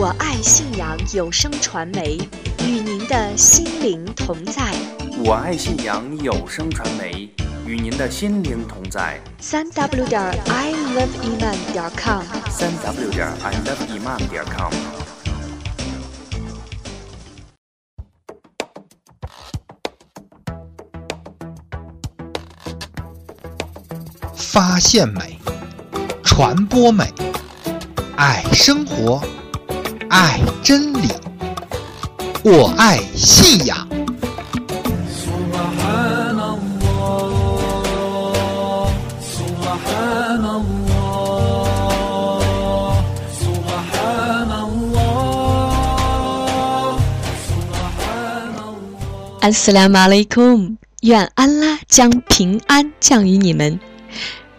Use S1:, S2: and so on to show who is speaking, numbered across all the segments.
S1: 我爱信阳有声传媒，与您的心灵同在。
S2: 我爱信阳有声传媒，与您的心灵同在。
S1: 三 w 点 i love iman 点 com，
S2: 三 w 点 i love iman 点 com。
S3: 发现美，传播美，爱生活，爱真理我爱信仰。
S1: 安斯拉马利库愿安拉将平安降于你们。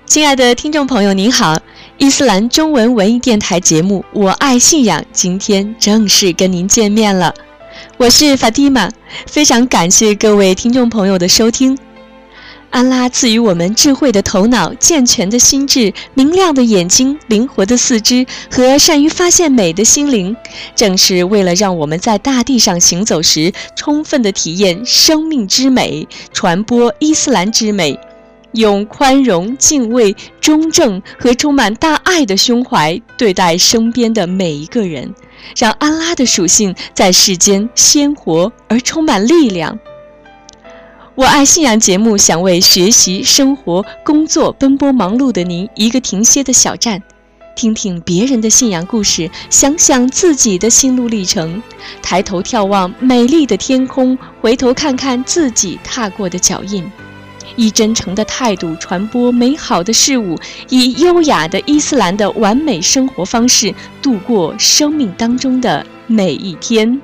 S1: 亲爱的听众朋友您好伊斯兰中文文艺电台节目《我爱信仰》今天正式跟您见面了，我是法蒂玛，非常感谢各位听众朋友的收听。安拉赐予我们智慧的头脑、健全的心智、明亮的眼睛、灵活的四肢和善于发现美的心灵，正是为了让我们在大地上行走时，充分的体验生命之美，传播伊斯兰之美，用宽容、敬畏、中正和充满大爱的胸怀对待身边的每一个人，让安拉的属性在世间鲜活而充满力量。我爱信仰节目想为学习、生活、工作奔波忙碌的您一个停歇的小站，听听别人的信仰故事，想想自己的心路历程，抬头眺望美丽的天空，回头看看自己踏过的脚印，以真诚的态度传播美好的事物，以优雅的伊斯兰的完美生活方式度过生命当中的每一天。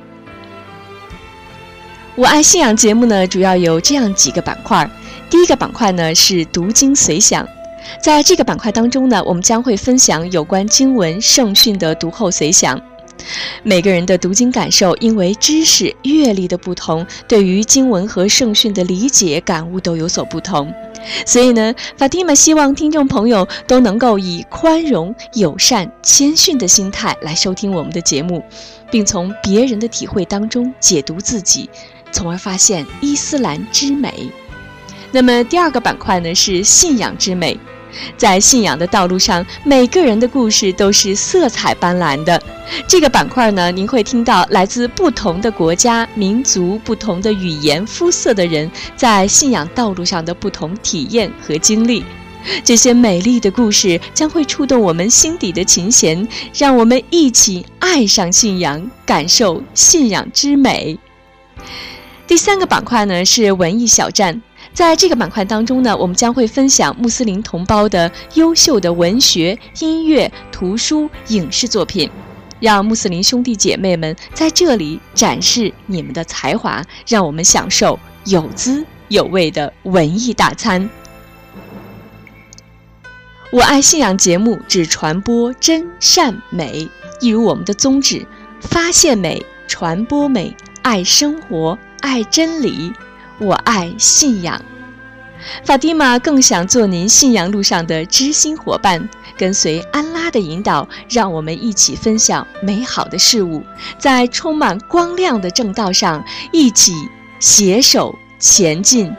S1: 我爱信仰节目呢，主要有这样几个板块。第一个板块呢是读经随想，在这个板块当中呢，我们将会分享有关经文圣训的读后随想。每个人的读经感受，因为知识阅历的不同，对于经文和圣训的理解感悟都有所不同。所以呢，法蒂玛希望听众朋友都能够以宽容、友善、谦逊的心态来收听我们的节目，并从别人的体会当中解读自己。从而发现伊斯兰之美。那么第二个板块呢是信仰之美，在信仰的道路上，每个人的故事都是色彩斑斓的。这个板块呢，您会听到来自不同的国家、民族、不同的语言、肤色的人在信仰道路上的不同体验和经历。这些美丽的故事将会触动我们心底的琴弦，让我们一起爱上信仰，感受信仰之美。第三个板块呢是文艺小站，在这个板块当中呢，我们将会分享穆斯林同胞的优秀的文学、音乐、图书、影视作品，让穆斯林兄弟姐妹们在这里展示你们的才华，让我们享受有滋有味的文艺大餐。我爱信仰节目只传播真善美，一如我们的宗旨：发现美，传播美，爱生活。爱真理，我爱信仰。法蒂玛更想做您信仰路上的知心伙伴，跟随安拉的引导，让我们一起分享美好的事物，在充满光亮的正道上一起携手前进。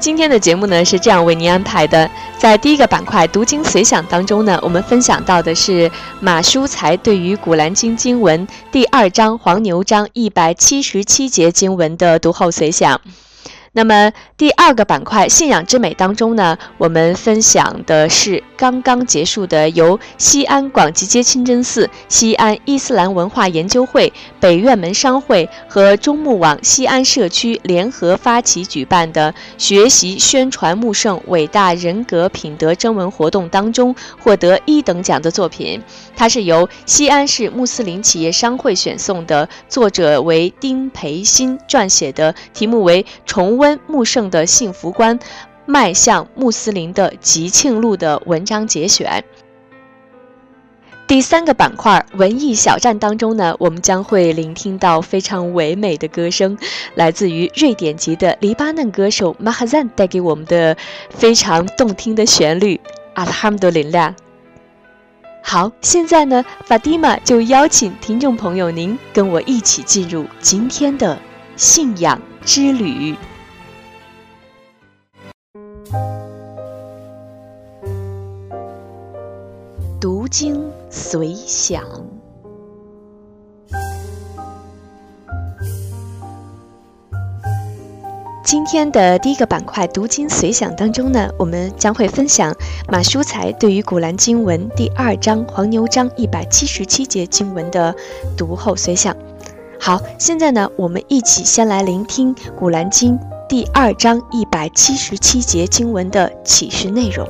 S1: 今天的节目呢是这样为您安排的，在第一个板块“读经随想”当中呢，我们分享到的是马书才对于《古兰经》经文第二章黄牛章一百七十七节经文的读后随想。那么第二个板块“信仰之美”当中呢，我们分享的是刚刚结束的由西安广济街清真寺、西安伊斯兰文化研究会、北院门商会和中牧网西安社区联合发起举办的学习宣传穆圣伟大人格品德征文活动当中获得一等奖的作品。它是由西安市穆斯林企业商会选送的，作者为丁培新撰写的，题目为《重温穆圣的幸福观，迈向穆斯林的吉庆路》的文章节选。第三个板块文艺小站当中呢，我们将会聆听到非常唯美的歌声，来自于瑞典籍的黎巴嫩歌手马哈赞带给我们的非常动听的旋律。阿拉哈姆多林拉。好，现在呢，法蒂玛就邀请听众朋友您跟我一起进入今天的信仰之旅。读经随想。今天的第一个板块“读经随想”当中呢，我们将会分享马书才对于《古兰经文》第二章黄牛章一百七十七节经文的读后随想。好，现在呢，我们一起先来聆听《古兰经》第二章一百七十七节经文的启示内容。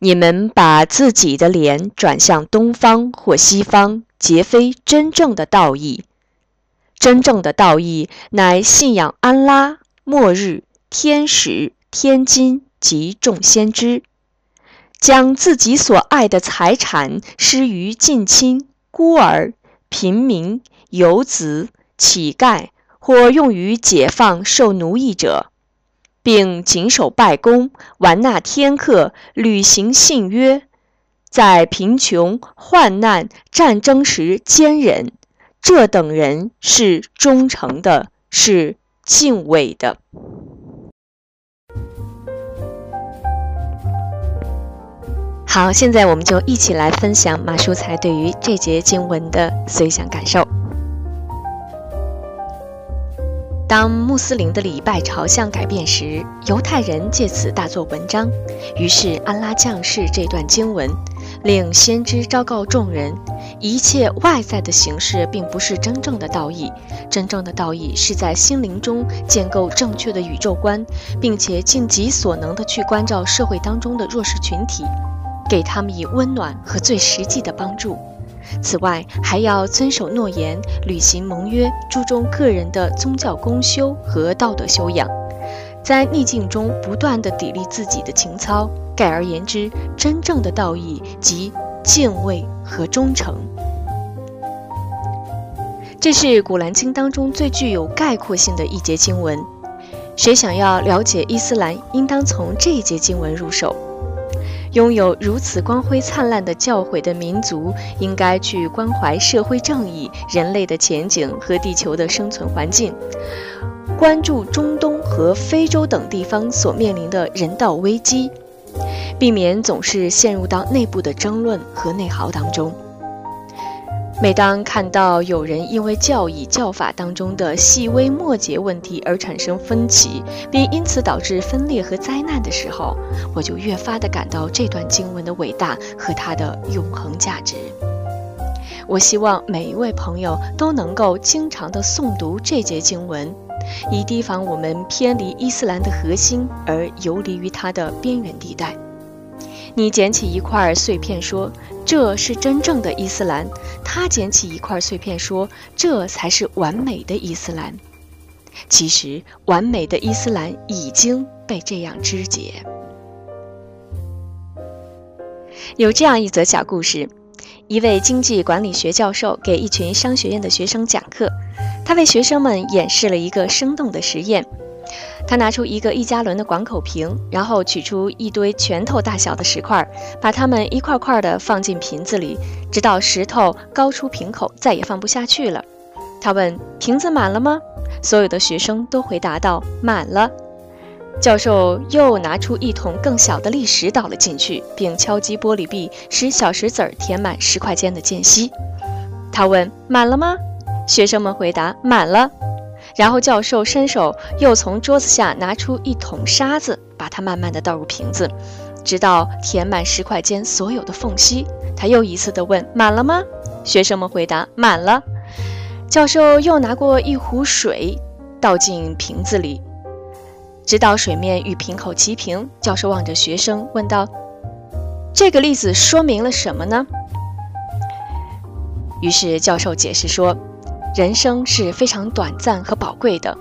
S1: 你们把自己的脸转向东方或西方，皆非真正的道义。真正的道义乃信仰安拉、末日、天使、天金及众先知，将自己所爱的财产施于近亲、孤儿、贫民、游子、乞丐，或用于解放受奴役者，并谨守拜功、完纳天课、履行信约，在贫穷、患难、战争时坚忍。这等人是忠诚的，是敬畏的。好，现在我们就一起来分享马书才对于这节经文的随想感受。当穆斯林的礼拜朝向改变时，犹太人借此大做文章。于是安拉降世这段经文，令先知昭告众人。一切外在的形式并不是真正的道义，真正的道义是在心灵中建构正确的宇宙观，并且尽己所能地去关照社会当中的弱势群体，给他们以温暖和最实际的帮助。此外，还要遵守诺言，履行盟约，注重个人的宗教公修和道德修养，在逆境中不断地砥砺自己的情操。概而言之，真正的道义即。敬畏和忠诚，这是《古兰经》当中最具有概括性的一节经文。谁想要了解伊斯兰，应当从这一节经文入手。拥有如此光辉灿烂的教诲的民族，应该去关怀社会正义、人类的前景和地球的生存环境，关注中东和非洲等地方所面临的人道危机。避免总是陷入到内部的争论和内耗当中。每当看到有人因为教义教法当中的细微末节问题而产生分歧，并因此导致分裂和灾难的时候，我就越发的感到这段经文的伟大和它的永恒价值。我希望每一位朋友都能够经常的诵读这节经文，以提防我们偏离伊斯兰的核心而游离于它的边缘地带。你捡起一块碎片，说这是真正的伊斯兰；他捡起一块碎片，说这才是完美的伊斯兰。其实，完美的伊斯兰已经被这样肢解。有这样一则小故事：一位经济管理学教授给一群商学院的学生讲课，他为学生们演示了一个生动的实验。他拿出一个一加仑的广口瓶，然后取出一堆拳头大小的石块，把它们一块块地放进瓶子里，直到石头高出瓶口，再也放不下去了。他问：“瓶子满了吗？”所有的学生都回答道：“满了。”教授又拿出一桶更小的砾石倒了进去，并敲击玻璃壁，使小石子儿填满石块间的间隙。他问：“满了吗？”学生们回答：“满了。”然后教授伸手又从桌子下拿出一桶沙子，把它慢慢的倒入瓶子，直到填满石块间所有的缝隙。他又一次的问：“满了吗？”学生们回答：“满了。”教授又拿过一壶水，倒进瓶子里，直到水面与瓶口齐平。教授望着学生问道：“这个例子说明了什么呢？”于是教授解释说。人生是非常短暂和宝贵的，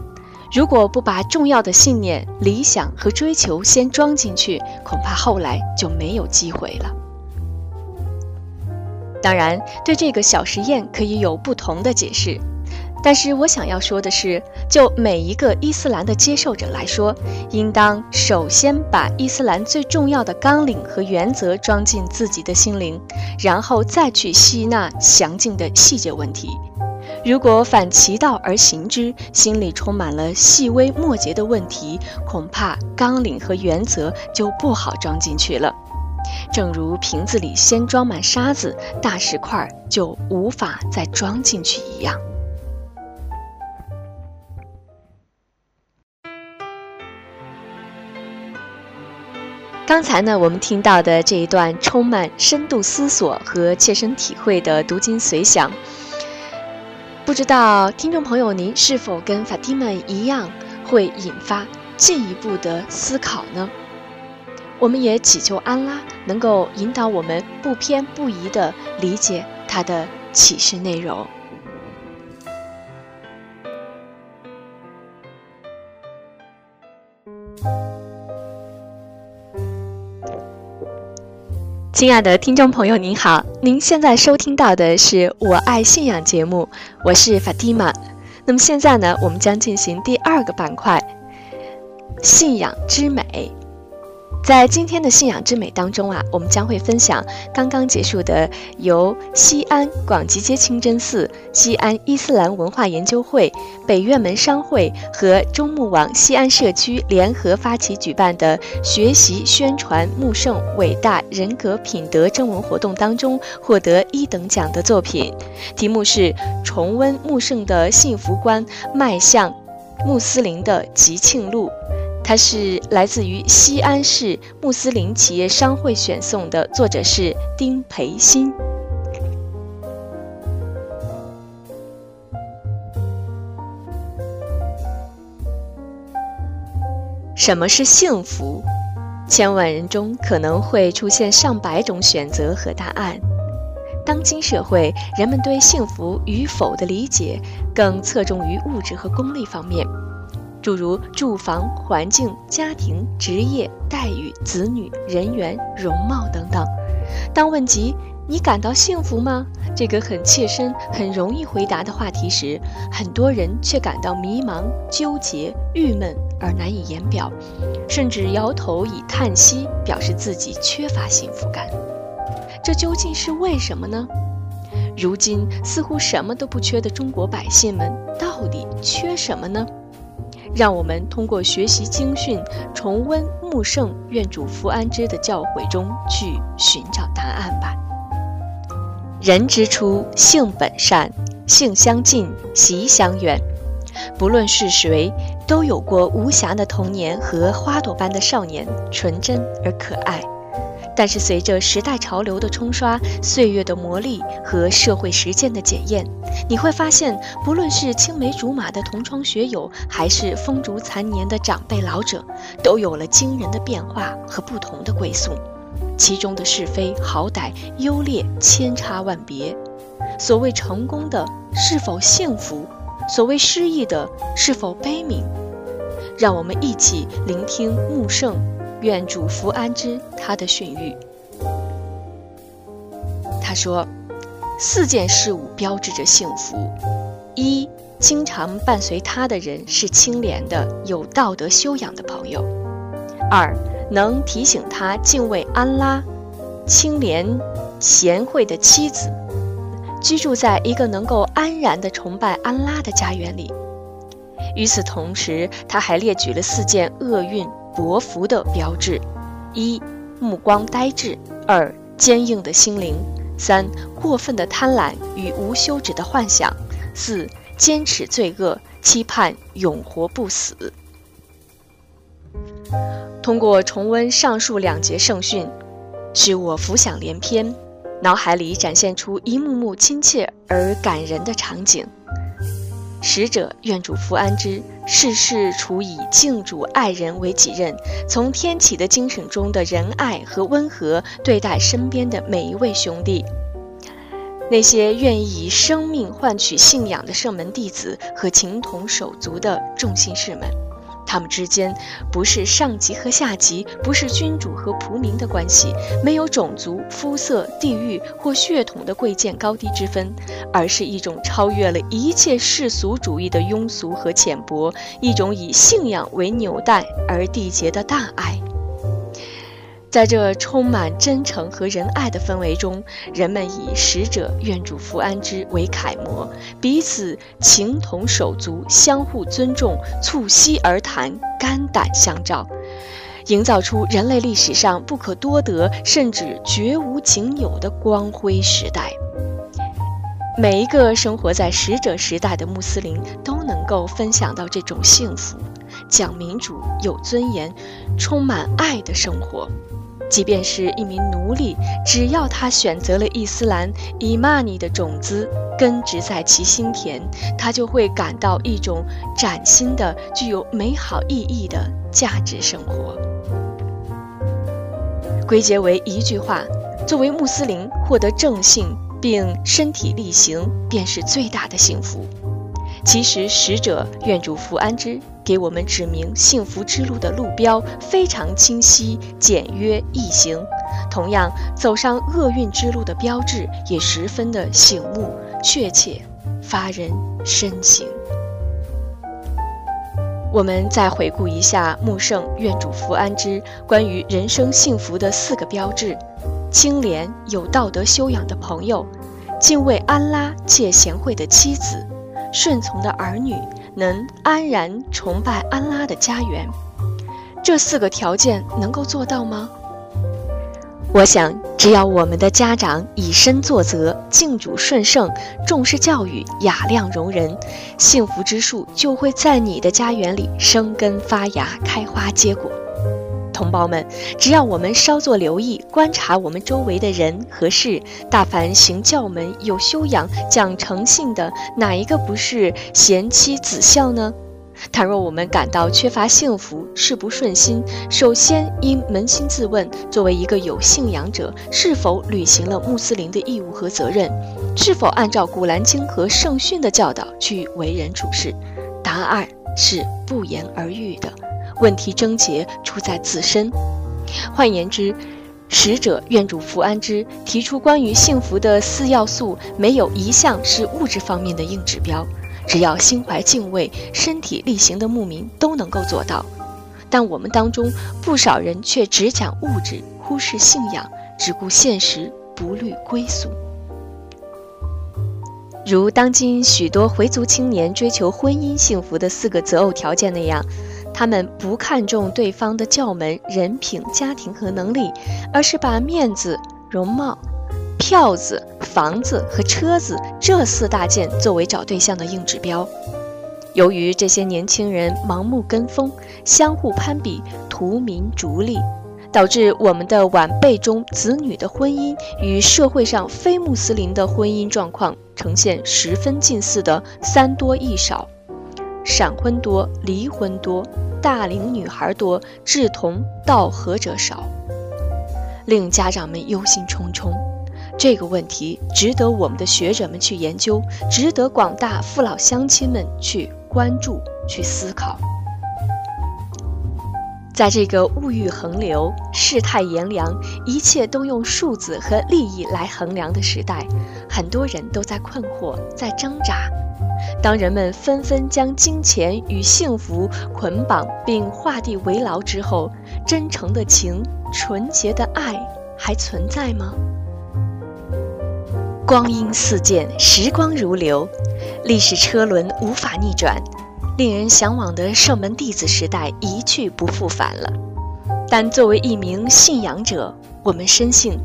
S1: 如果不把重要的信念、理想和追求先装进去，恐怕后来就没有机会了。当然，对这个小实验可以有不同的解释，但是我想要说的是，就每一个伊斯兰的接受者来说，应当首先把伊斯兰最重要的纲领和原则装进自己的心灵，然后再去吸纳详尽的细节问题。如果反其道而行之，心里充满了细微末节的问题，恐怕纲领和原则就不好装进去了。正如瓶子里先装满沙子，大石块就无法再装进去一样。刚才呢，我们听到的这一段充满深度思索和切身体会的读经随想，不知道听众朋友您是否跟法蒂们一样，会引发进一步的思考呢？我们也祈求安拉能够引导我们不偏不倚地理解他的启示内容。亲爱的听众朋友，您好，您现在收听到的是我爱信仰节目，我是法蒂玛。那么现在呢，我们将进行第二个板块——信仰之美。在今天的信仰之美当中啊，我们将会分享刚刚结束的由西安广吉街清真寺、西安伊斯兰文化研究会、北院门商会和中牧网西安社区联合发起举办的学习宣传穆圣伟大人格品德征文活动当中获得一等奖的作品，题目是“重温穆圣的幸福观，迈向穆斯林的吉庆路”。它是来自于西安市穆斯林企业商会选送的，作者是丁培新。什么是幸福？千万人中可能会出现上百种选择和答案。当今社会，人们对幸福与否的理解更侧重于物质和功利方面。诸如住房、环境、家庭、职业、待遇、子女、人缘、容貌等等。当问及你感到幸福吗？这个很切身、很容易回答的话题时，很多人却感到迷茫、纠结、郁闷而难以言表，甚至摇头以叹息，表示自己缺乏幸福感。这究竟是为什么呢？如今似乎什么都不缺的中国百姓们，到底缺什么呢？让我们通过学习经训，重温穆圣愿主福安之的教诲中去寻找答案吧。人之初，性本善，性相近，习相远。不论是谁，都有过无暇的童年和花朵般的少年，纯真而可爱。但是随着时代潮流的冲刷、岁月的磨砺和社会实践的检验，你会发现，不论是青梅竹马的同窗学友，还是风烛残年的长辈老者，都有了惊人的变化和不同的归宿。其中的是非好歹、优劣千差万别。所谓成功的，是否幸福？所谓失意的，是否悲悯？让我们一起聆听穆圣。愿主福安之，他的训谕。他说：“四件事物标志着幸福：一，经常伴随他的人是清廉的、有道德修养的朋友；二，能提醒他敬畏安拉、清廉贤惠的妻子；居住在一个能够安然地崇拜安拉的家园里。与此同时，他还列举了四件厄运。”薄福的标志：一、目光呆滞；二、坚硬的心灵；三、过分的贪婪与无休止的幻想；四、坚持罪恶，期盼永活不死。通过重温上述两节圣训，使我浮想联翩，脑海里展现出一幕幕亲切而感人的场景。使者愿主福安之，事事处以敬主爱人为己任，从天启的精神中的仁爱和温和对待身边的每一位兄弟。那些愿意以生命换取信仰的圣门弟子和情同手足的众信士们。他们之间不是上级和下级，不是君主和仆民的关系，没有种族、肤色、地域或血统的贵贱高低之分，而是一种超越了一切世俗主义的庸俗和浅薄，一种以信仰为纽带而缔结的大爱。在这充满真诚和仁爱的氛围中，人们以使者愿主福安之为楷模，彼此情同手足，相互尊重，促膝而谈，肝胆相照，营造出人类历史上不可多得，甚至绝无仅有的光辉时代。每一个生活在使者时代的穆斯林都能够分享到这种幸福，讲民主、有尊严、充满爱的生活。即便是一名奴隶，只要他选择了伊斯兰伊玛尼的种子根植在其心田，他就会感到一种崭新的、具有美好意义的价值生活。归结为一句话：作为穆斯林，获得正信并身体力行，便是最大的幸福。其实，使者愿主福安之，给我们指明幸福之路的路标非常清晰、简约易行。同样，走上厄运之路的标志也十分的醒目、确切，发人深省。我们再回顾一下穆圣愿主福安之关于人生幸福的四个标志：清廉有道德修养的朋友，敬畏安拉且贤惠的妻子。顺从的儿女能安然崇拜安拉的家园，这四个条件能够做到吗？我想，只要我们的家长以身作则、敬主顺圣、重视教育、雅量容人，幸福之树就会在你的家园里生根发芽、开花结果。同胞们，只要我们稍作留意，观察我们周围的人和事，大凡行教门、有修养、讲诚信的，哪一个不是贤妻子孝呢？倘若我们感到缺乏幸福、事不顺心，首先应扪心自问：作为一个有信仰者，是否履行了穆斯林的义务和责任？是否按照古兰经和圣训的教导去为人处事？答案是不言而喻的。问题症结出在自身，换言之，使者愿主福安之提出关于幸福的四要素，没有一项是物质方面的硬指标。只要心怀敬畏、身体力行的牧民都能够做到。但我们当中不少人却只讲物质，忽视信仰，只顾现实，不虑归宿。如当今许多回族青年追求婚姻幸福的四个择偶条件那样。他们不看重对方的教门、人品、家庭和能力，而是把面子、容貌、票子、房子和车子这四大件作为找对象的硬指标。由于这些年轻人盲目跟风、相互攀比、图名逐利，导致我们的晚辈中子女的婚姻与社会上非穆斯林的婚姻状况呈现十分近似的三多一少。闪婚多，离婚多，大龄女孩多，志同道合者少，令家长们忧心忡忡。这个问题值得我们的学者们去研究，值得广大父老乡亲们去关注、去思考。在这个物欲横流、世态炎凉、一切都用数字和利益来衡量的时代，很多人都在困惑，在挣扎。当人们纷纷将金钱与幸福捆绑并画地为牢之后，真诚的情、纯洁的爱还存在吗？光阴似箭，时光如流，历史车轮无法逆转，令人向往的圣门弟子时代一去不复返了。但作为一名信仰者，我们深信，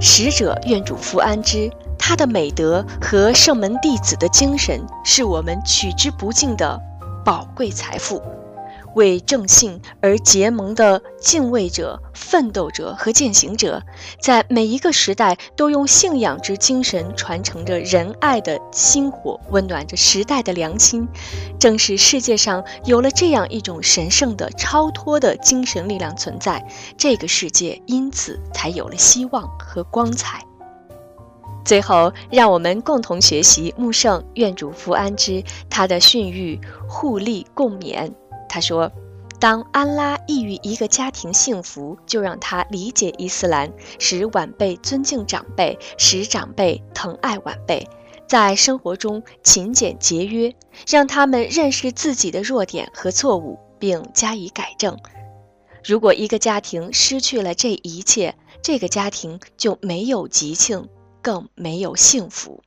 S1: 使者愿主福安之。他的美德和圣门弟子的精神，是我们取之不尽的宝贵财富。为正信而结盟的敬畏者、奋斗者和践行者，在每一个时代都用信仰之精神传承着仁爱的薪火，温暖着时代的良心。正是世界上有了这样一种神圣的、超脱的精神力量存在，这个世界因此才有了希望和光彩。最后，让我们共同学习穆圣愿主福安之他的训谕，互利共勉。他说：“当安拉意欲一个家庭幸福，就让他理解伊斯兰，使晚辈尊敬长辈，使长辈疼爱晚辈，在生活中勤俭节约，让他们认识自己的弱点和错误，并加以改正。如果一个家庭失去了这一切，这个家庭就没有吉庆。”更没有幸福。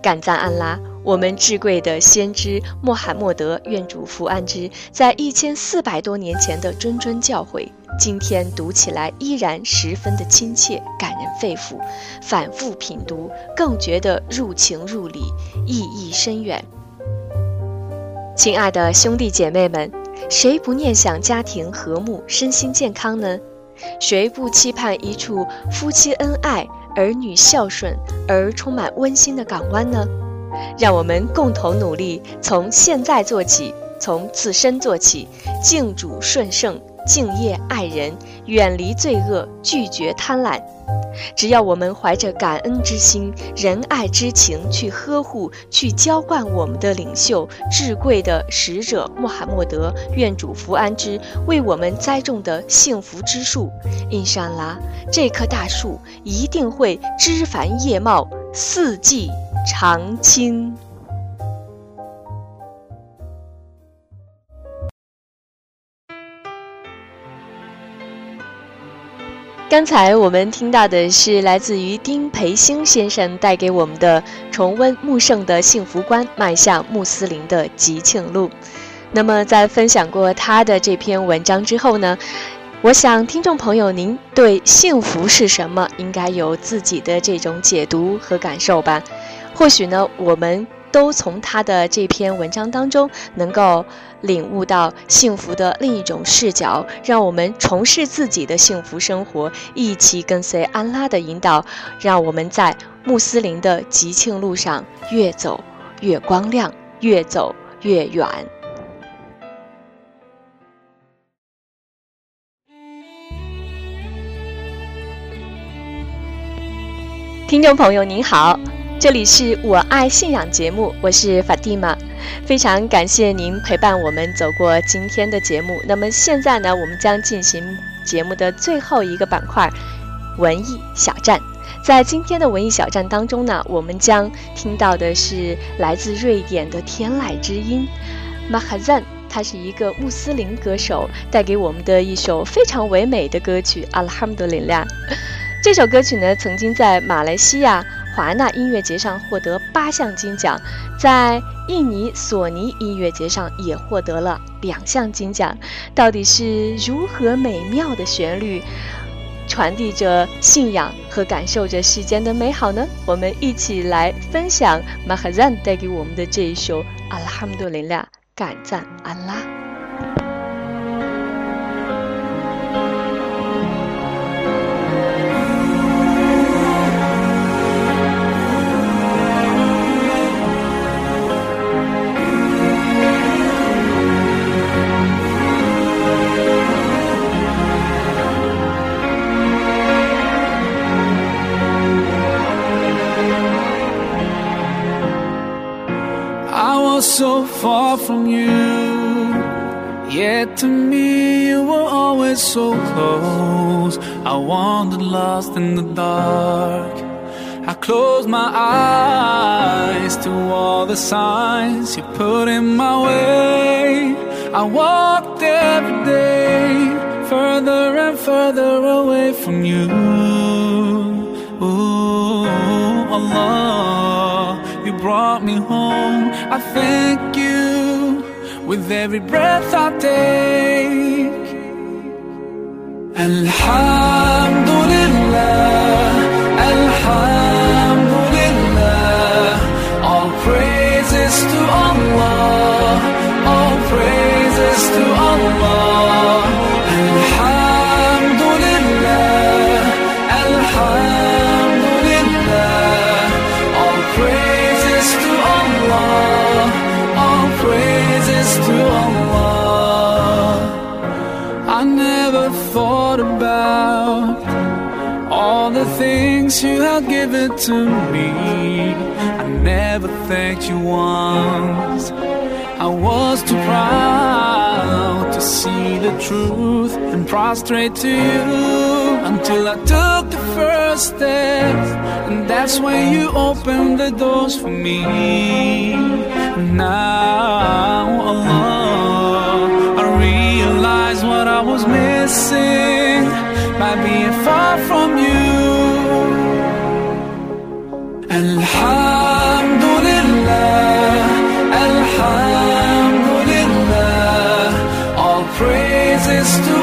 S1: 感赞安拉，我们至贵的先知穆罕默德愿主福安之，在一千四百多年前的谆谆教诲，今天读起来依然十分的亲切，感人肺腑。反复品读，更觉得入情入理，意义深远。亲爱的兄弟姐妹们，谁不念想家庭和睦、身心健康呢？谁不期盼一处夫妻恩爱、儿女孝顺而充满温馨的港湾呢？让我们共同努力，从现在做起，从自身做起，敬主顺圣，敬业爱人，远离罪恶，拒绝贪婪。只要我们怀着感恩之心、仁爱之情去呵护、去浇灌我们的领袖、至贵的使者穆罕默德，愿主福安之，为我们栽种的幸福之树，印上拉，这棵大树一定会枝繁叶茂，四季常青。刚才我们听到的是来自于丁培兴先生带给我们的《重温穆圣的幸福观，迈向穆斯林的吉庆路》。那么，在分享过他的这篇文章之后呢，我想听众朋友您对幸福是什么应该有自己的这种解读和感受吧？或许呢，我们。都从他的这篇文章当中能够领悟到幸福的另一种视角，让我们重视自己的幸福生活，一起跟随安拉的引导，让我们在穆斯林的吉庆路上越走越光亮，越走越远。听众朋友您好。这里是我爱信仰节目，我是法蒂玛，非常感谢您陪伴我们走过今天的节目。那么现在呢，我们将进行节目的最后一个板块——文艺小站。在今天的文艺小站当中呢，我们将听到的是来自瑞典的天籁之音 m a h a z a n 他是一个穆斯林歌手，带给我们的一首非常唯美的歌曲《阿拉哈姆德林亮》。这首歌曲呢，曾经在马来西亚。华纳音乐节上获得八项金奖，在印尼索尼音乐节上也获得了两项金奖。到底是如何美妙的旋律，传递着信仰和感受着世间的美好呢？我们一起来分享马哈赞带给我们的这一首《阿拉哈姆杜林拉》，感赞安拉。
S4: From you. Yet to me, you were always so close. I wandered lost in the dark. I closed my eyes to all the signs you put in my way. I walked every day further and further away from you. Ooh, Allah you brought me home. I thank you with every breath I take. Alhamdulillah, Alhamdulillah. All praises to Allah, all praises All the things you have given to me. I never thanked you once. I was too proud to see the truth and prostrate to you until I took the first step. And that's when you opened the doors for me. Now, Allah, I realize what I was missing by being far from you. Alhamdulillah, Alhamdulillah, all praises to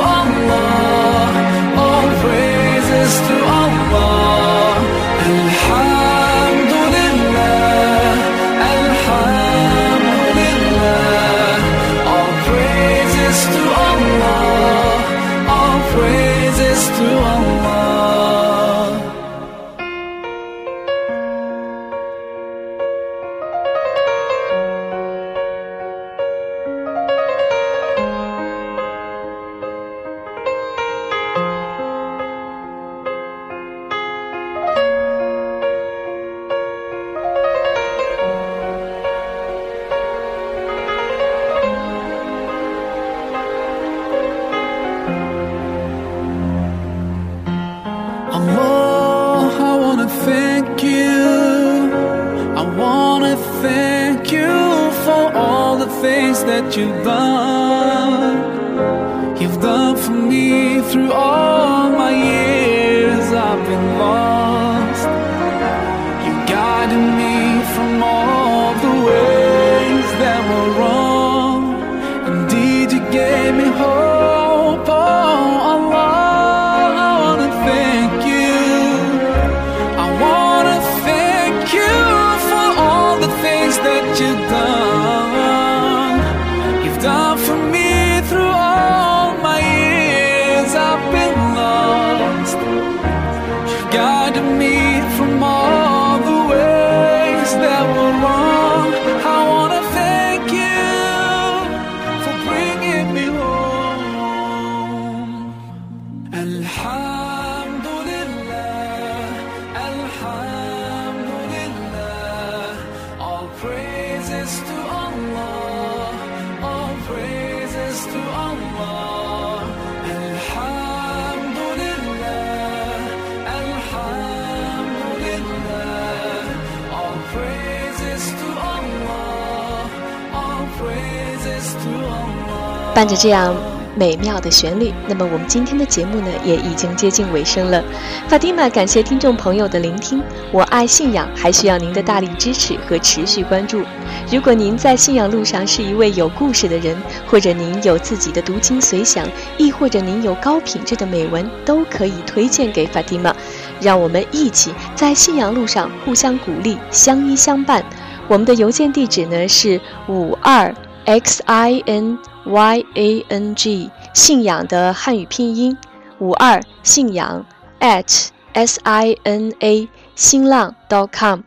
S1: 伴着这样美妙的旋律，那么我们今天的节目呢，也已经接近尾声了。法蒂玛，感谢听众朋友的聆听。我爱信仰，还需要您的大力支持和持续关注。如果您在信仰路上是一位有故事的人，或者您有自己的读经随想，亦或者您有高品质的美文，都可以推荐给法蒂玛。让我们一起在信仰路上互相鼓励，相依相伴。我们的邮件地址呢是五二 x i n y a n g 信仰的汉语拼音五二信仰 at s i n a 新浪 dot .com。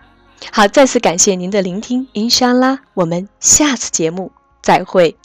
S1: 好，再次感谢您的聆听，inshallah，我们下次节目再会。